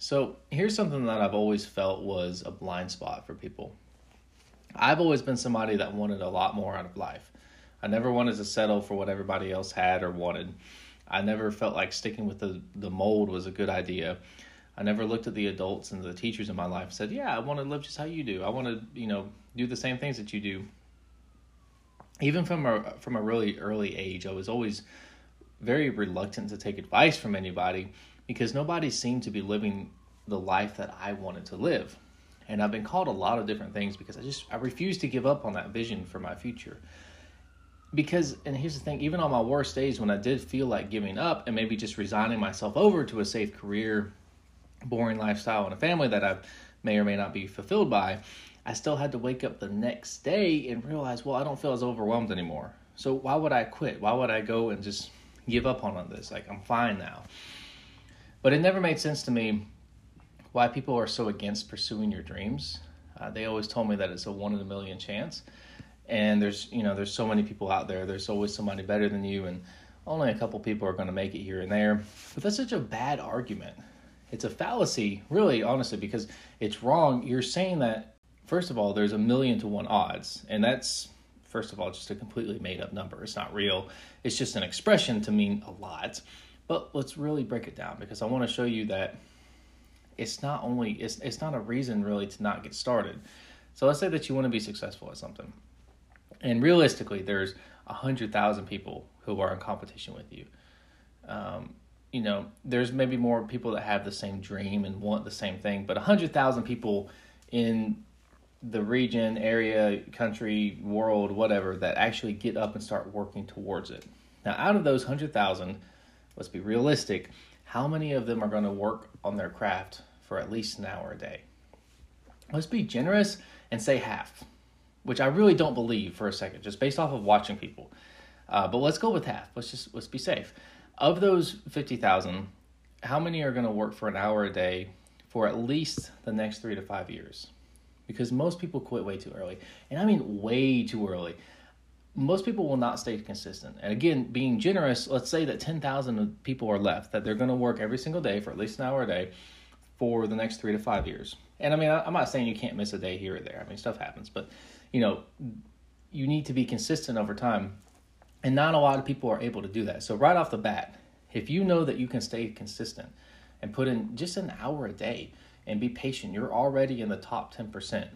So, here's something that I've always felt was a blind spot for people. I've always been somebody that wanted a lot more out of life. I never wanted to settle for what everybody else had or wanted. I never felt like sticking with the, the mold was a good idea. I never looked at the adults and the teachers in my life and said, Yeah, I want to live just how you do. I want to, you know, do the same things that you do. Even from a from a really early age, I was always very reluctant to take advice from anybody because nobody seemed to be living the life that I wanted to live. And I've been called a lot of different things because I just I refuse to give up on that vision for my future. Because and here's the thing, even on my worst days when I did feel like giving up and maybe just resigning myself over to a safe career, boring lifestyle and a family that I may or may not be fulfilled by, I still had to wake up the next day and realize, well, I don't feel as overwhelmed anymore. So why would I quit? Why would I go and just give up on this? Like I'm fine now. But it never made sense to me why people are so against pursuing your dreams. Uh, they always told me that it's a one in a million chance, and there's you know there's so many people out there. There's always somebody better than you, and only a couple people are going to make it here and there. But that's such a bad argument. It's a fallacy, really, honestly, because it's wrong. You're saying that first of all, there's a million to one odds, and that's first of all just a completely made up number. It's not real. It's just an expression to mean a lot. But let's really break it down because I want to show you that it's not only it's it's not a reason really to not get started. So let's say that you want to be successful at something. And realistically, there's a hundred thousand people who are in competition with you. Um, you know, there's maybe more people that have the same dream and want the same thing, but a hundred thousand people in the region, area, country, world, whatever, that actually get up and start working towards it. Now, out of those hundred thousand, let's be realistic. How many of them are going to work on their craft for at least an hour a day? Let's be generous and say half, which I really don't believe for a second, just based off of watching people. Uh, but let's go with half. Let's just let's be safe. Of those fifty thousand, how many are going to work for an hour a day for at least the next three to five years? Because most people quit way too early, and I mean way too early most people will not stay consistent. And again, being generous, let's say that 10,000 people are left, that they're going to work every single day for at least an hour a day for the next three to five years. And I mean, I'm not saying you can't miss a day here or there. I mean, stuff happens, but you know, you need to be consistent over time. And not a lot of people are able to do that. So, right off the bat, if you know that you can stay consistent and put in just an hour a day and be patient, you're already in the top 10%.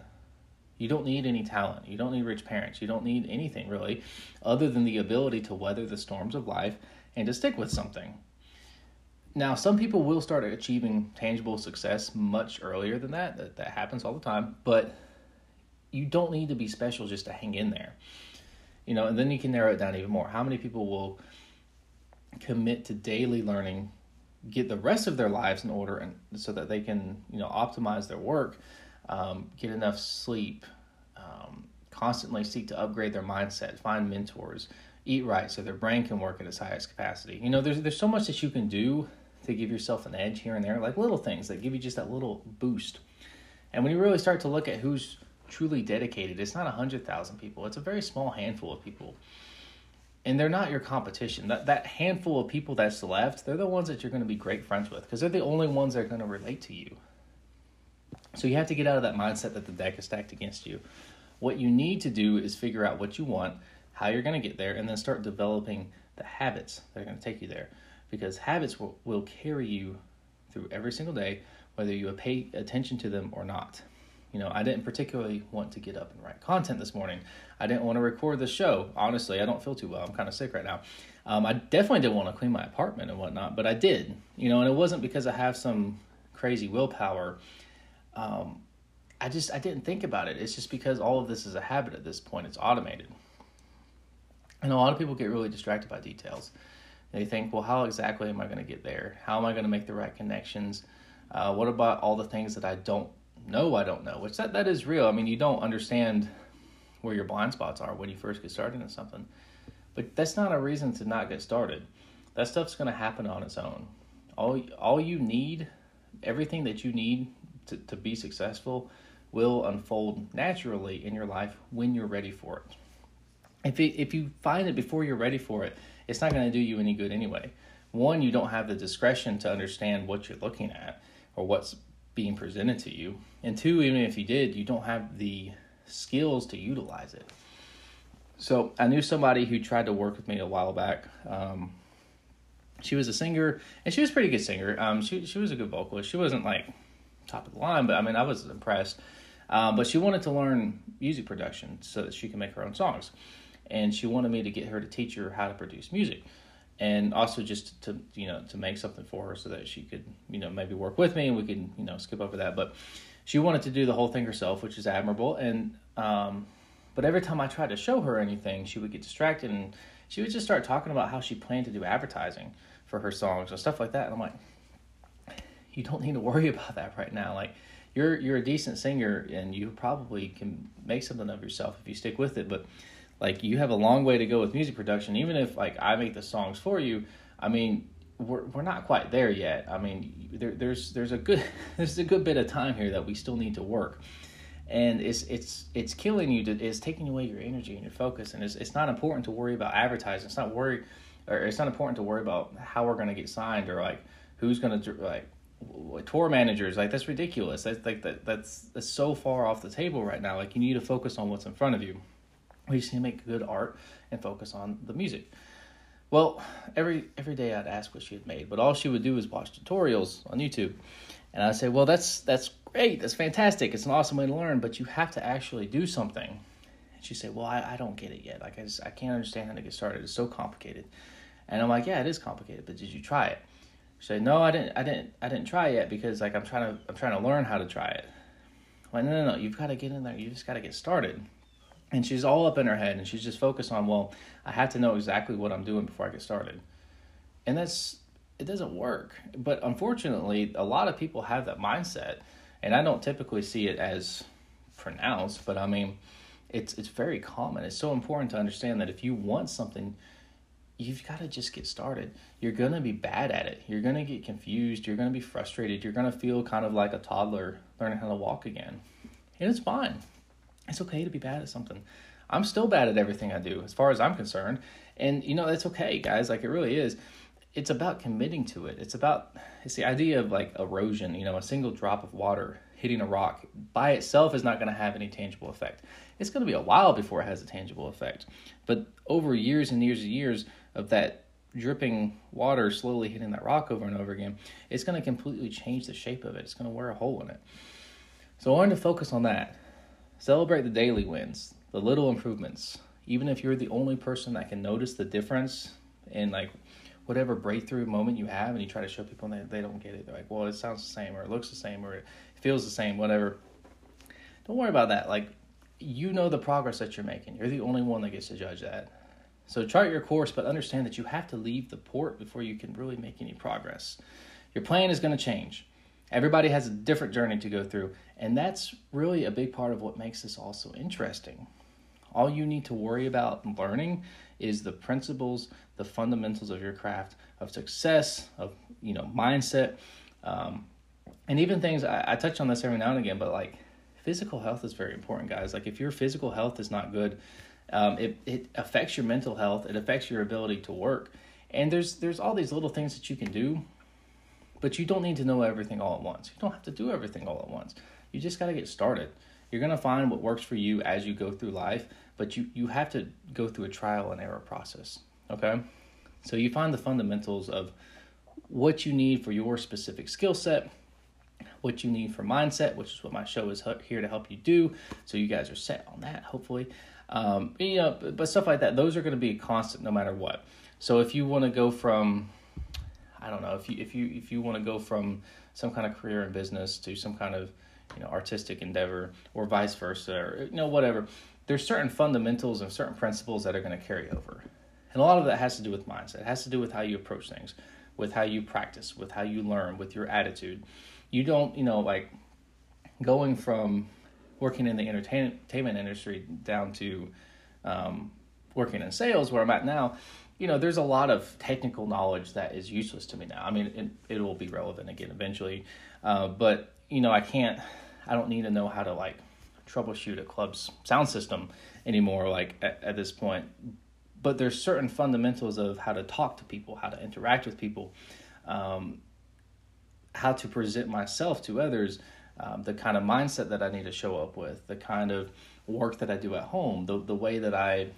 You don't need any talent. You don't need rich parents. You don't need anything really other than the ability to weather the storms of life and to stick with something. Now, some people will start achieving tangible success much earlier than that. That, that happens all the time. But you don't need to be special just to hang in there. You know, and then you can narrow it down even more. How many people will commit to daily learning, get the rest of their lives in order, and so that they can, you know, optimize their work um, get enough sleep, um, constantly seek to upgrade their mindset, find mentors, eat right so their brain can work at its highest capacity. You know, there's there's so much that you can do to give yourself an edge here and there, like little things that give you just that little boost. And when you really start to look at who's truly dedicated, it's not a hundred thousand people; it's a very small handful of people. And they're not your competition. That that handful of people that's left, they're the ones that you're going to be great friends with because they're the only ones that are going to relate to you. So you have to get out of that mindset that the deck is stacked against you. What you need to do is figure out what you want, how you're going to get there, and then start developing the habits that are going to take you there. Because habits will, will carry you through every single day, whether you pay attention to them or not. You know, I didn't particularly want to get up and write content this morning. I didn't want to record the show. Honestly, I don't feel too well. I'm kind of sick right now. Um, I definitely didn't want to clean my apartment and whatnot, but I did. You know, and it wasn't because I have some crazy willpower um, I just I didn't think about it. It's just because all of this is a habit at this point. It's automated. And a lot of people get really distracted by details. They think, well, how exactly am I going to get there? How am I going to make the right connections? Uh, what about all the things that I don't know I don't know? Which that, that is real. I mean, you don't understand where your blind spots are when you first get started in something. But that's not a reason to not get started. That stuff's going to happen on its own. All all you need, everything that you need to, to be successful will unfold naturally in your life when you're ready for it. If, it, if you find it before you're ready for it, it's not going to do you any good anyway. one, you don't have the discretion to understand what you're looking at or what's being presented to you. And two, even if you did, you don't have the skills to utilize it. So I knew somebody who tried to work with me a while back. Um, she was a singer, and she was a pretty good singer. Um, she she was a good vocalist. She wasn't like top of the line, but I mean I was impressed. Um, but she wanted to learn music production so that she can make her own songs, and she wanted me to get her to teach her how to produce music, and also just to you know to make something for her so that she could you know maybe work with me and we could you know skip over that. But she wanted to do the whole thing herself, which is admirable. And um, but every time I tried to show her anything, she would get distracted and she would just start talking about how she planned to do advertising for her songs and stuff like that. And I'm like, you don't need to worry about that right now. Like you're you're a decent singer and you probably can make something of yourself if you stick with it. But like you have a long way to go with music production. Even if like I make the songs for you, I mean we're we're not quite there yet. I mean there, there's there's a good there's a good bit of time here that we still need to work. And it's it's it's killing you. To, it's taking away your energy and your focus. And it's it's not important to worry about advertising. It's not worry, or it's not important to worry about how we're going to get signed or like who's going to like tour managers like that's ridiculous. That's like that that's that's so far off the table right now. Like you need to focus on what's in front of you. We just need to make good art and focus on the music. Well every every day i'd ask what she had made but all she would do is watch tutorials on youtube. And i'd say well that's that's great. That's fantastic. It's an awesome way to learn but you have to actually do something. And she'd say well i, I don't get it yet. Like I, just, I can't understand how to get started. It's so complicated. And i'm like yeah it is complicated but did you try it she said, "No, I didn't. I didn't. I didn't try yet because like I'm trying to. I'm trying to learn how to try it." I'm like, no, no, no. You've got to get in there. You just got to get started. And she's all up in her head, and she's just focused on, well, I have to know exactly what I'm doing before I get started. And that's it doesn't work. But unfortunately, a lot of people have that mindset, and I don't typically see it as pronounced, but I mean, it's it's very common. It's so important to understand that if you want something you've got to just get started. You're going to be bad at it. You're going to get confused. You're going to be frustrated. You're going to feel kind of like a toddler learning how to walk again. And it's fine. It's okay to be bad at something. I'm still bad at everything I do, as far as I'm concerned. And, you know, that's okay, guys. Like, it really is. It's about committing to it. It's about, it's the idea of like erosion, you know, a single drop of water hitting a rock by itself is not going to have any tangible effect. It's going to be a while before it has a tangible effect. But over years and years and years, of that dripping water slowly hitting that rock over and over again, it's going to completely change the shape of it. It's going to wear a hole in it. So I wanted to focus on that. Celebrate the daily wins, the little improvements. Even if you're the only person that can notice the difference in like whatever breakthrough moment you have and you try to show people and they, they don't get it. They're like, well, it sounds the same or it looks the same or it feels the same, whatever. Don't worry about that. Like, you know the progress that you're making. You're the only one that gets to judge that. So chart your course, but understand that you have to leave the port before you can really make any progress. Your plan is going to change. Everybody has a different journey to go through, and that's really a big part of what makes this also interesting. All you need to worry about learning is the principles, the fundamentals of your craft, of success, of you know mindset, um, and even things. I, I touch on this every now and again, but like physical health is very important, guys. Like if your physical health is not good, um, it, it affects your mental health. It affects your ability to work. And there's there's all these little things that you can do, but you don't need to know everything all at once. You don't have to do everything all at once. You just got to get started. You're gonna find what works for you as you go through life, but you you have to go through a trial and error process. Okay, so you find the fundamentals of what you need for your specific skill set, what you need for mindset, which is what my show is here to help you do. So you guys are set on that, hopefully. Um, you know, but stuff like that, those are going to be constant no matter what. So if you want to go from, I don't know, if you if you if you want to go from some kind of career in business to some kind of you know artistic endeavor or vice versa or you know whatever, there's certain fundamentals and certain principles that are going to carry over, and a lot of that has to do with mindset. It has to do with how you approach things, with how you practice, with how you learn, with your attitude. You don't, you know, like going from working in the entertainment industry down to um, working in sales where I'm at now, you know, there's a lot of technical knowledge that is useless to me now. I mean, it, it will be relevant again eventually, uh, but you know, I can't, I don't need to know how to like troubleshoot a club's sound system anymore. Like at, at this point, but there's certain fundamentals of how to talk to people, how to interact with people, um, how to present myself to others, um, the kind of mindset that I need to show up with, the kind of work that I do at home, the the way that I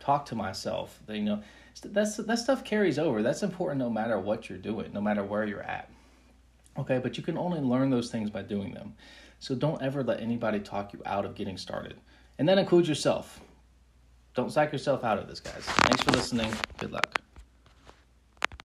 talk to myself. The, you know, that's that stuff carries over. That's important no matter what you're doing, no matter where you're at. Okay, but you can only learn those things by doing them. So don't ever let anybody talk you out of getting started. And that includes yourself. Don't psych yourself out of this, guys. Thanks for listening. Good luck.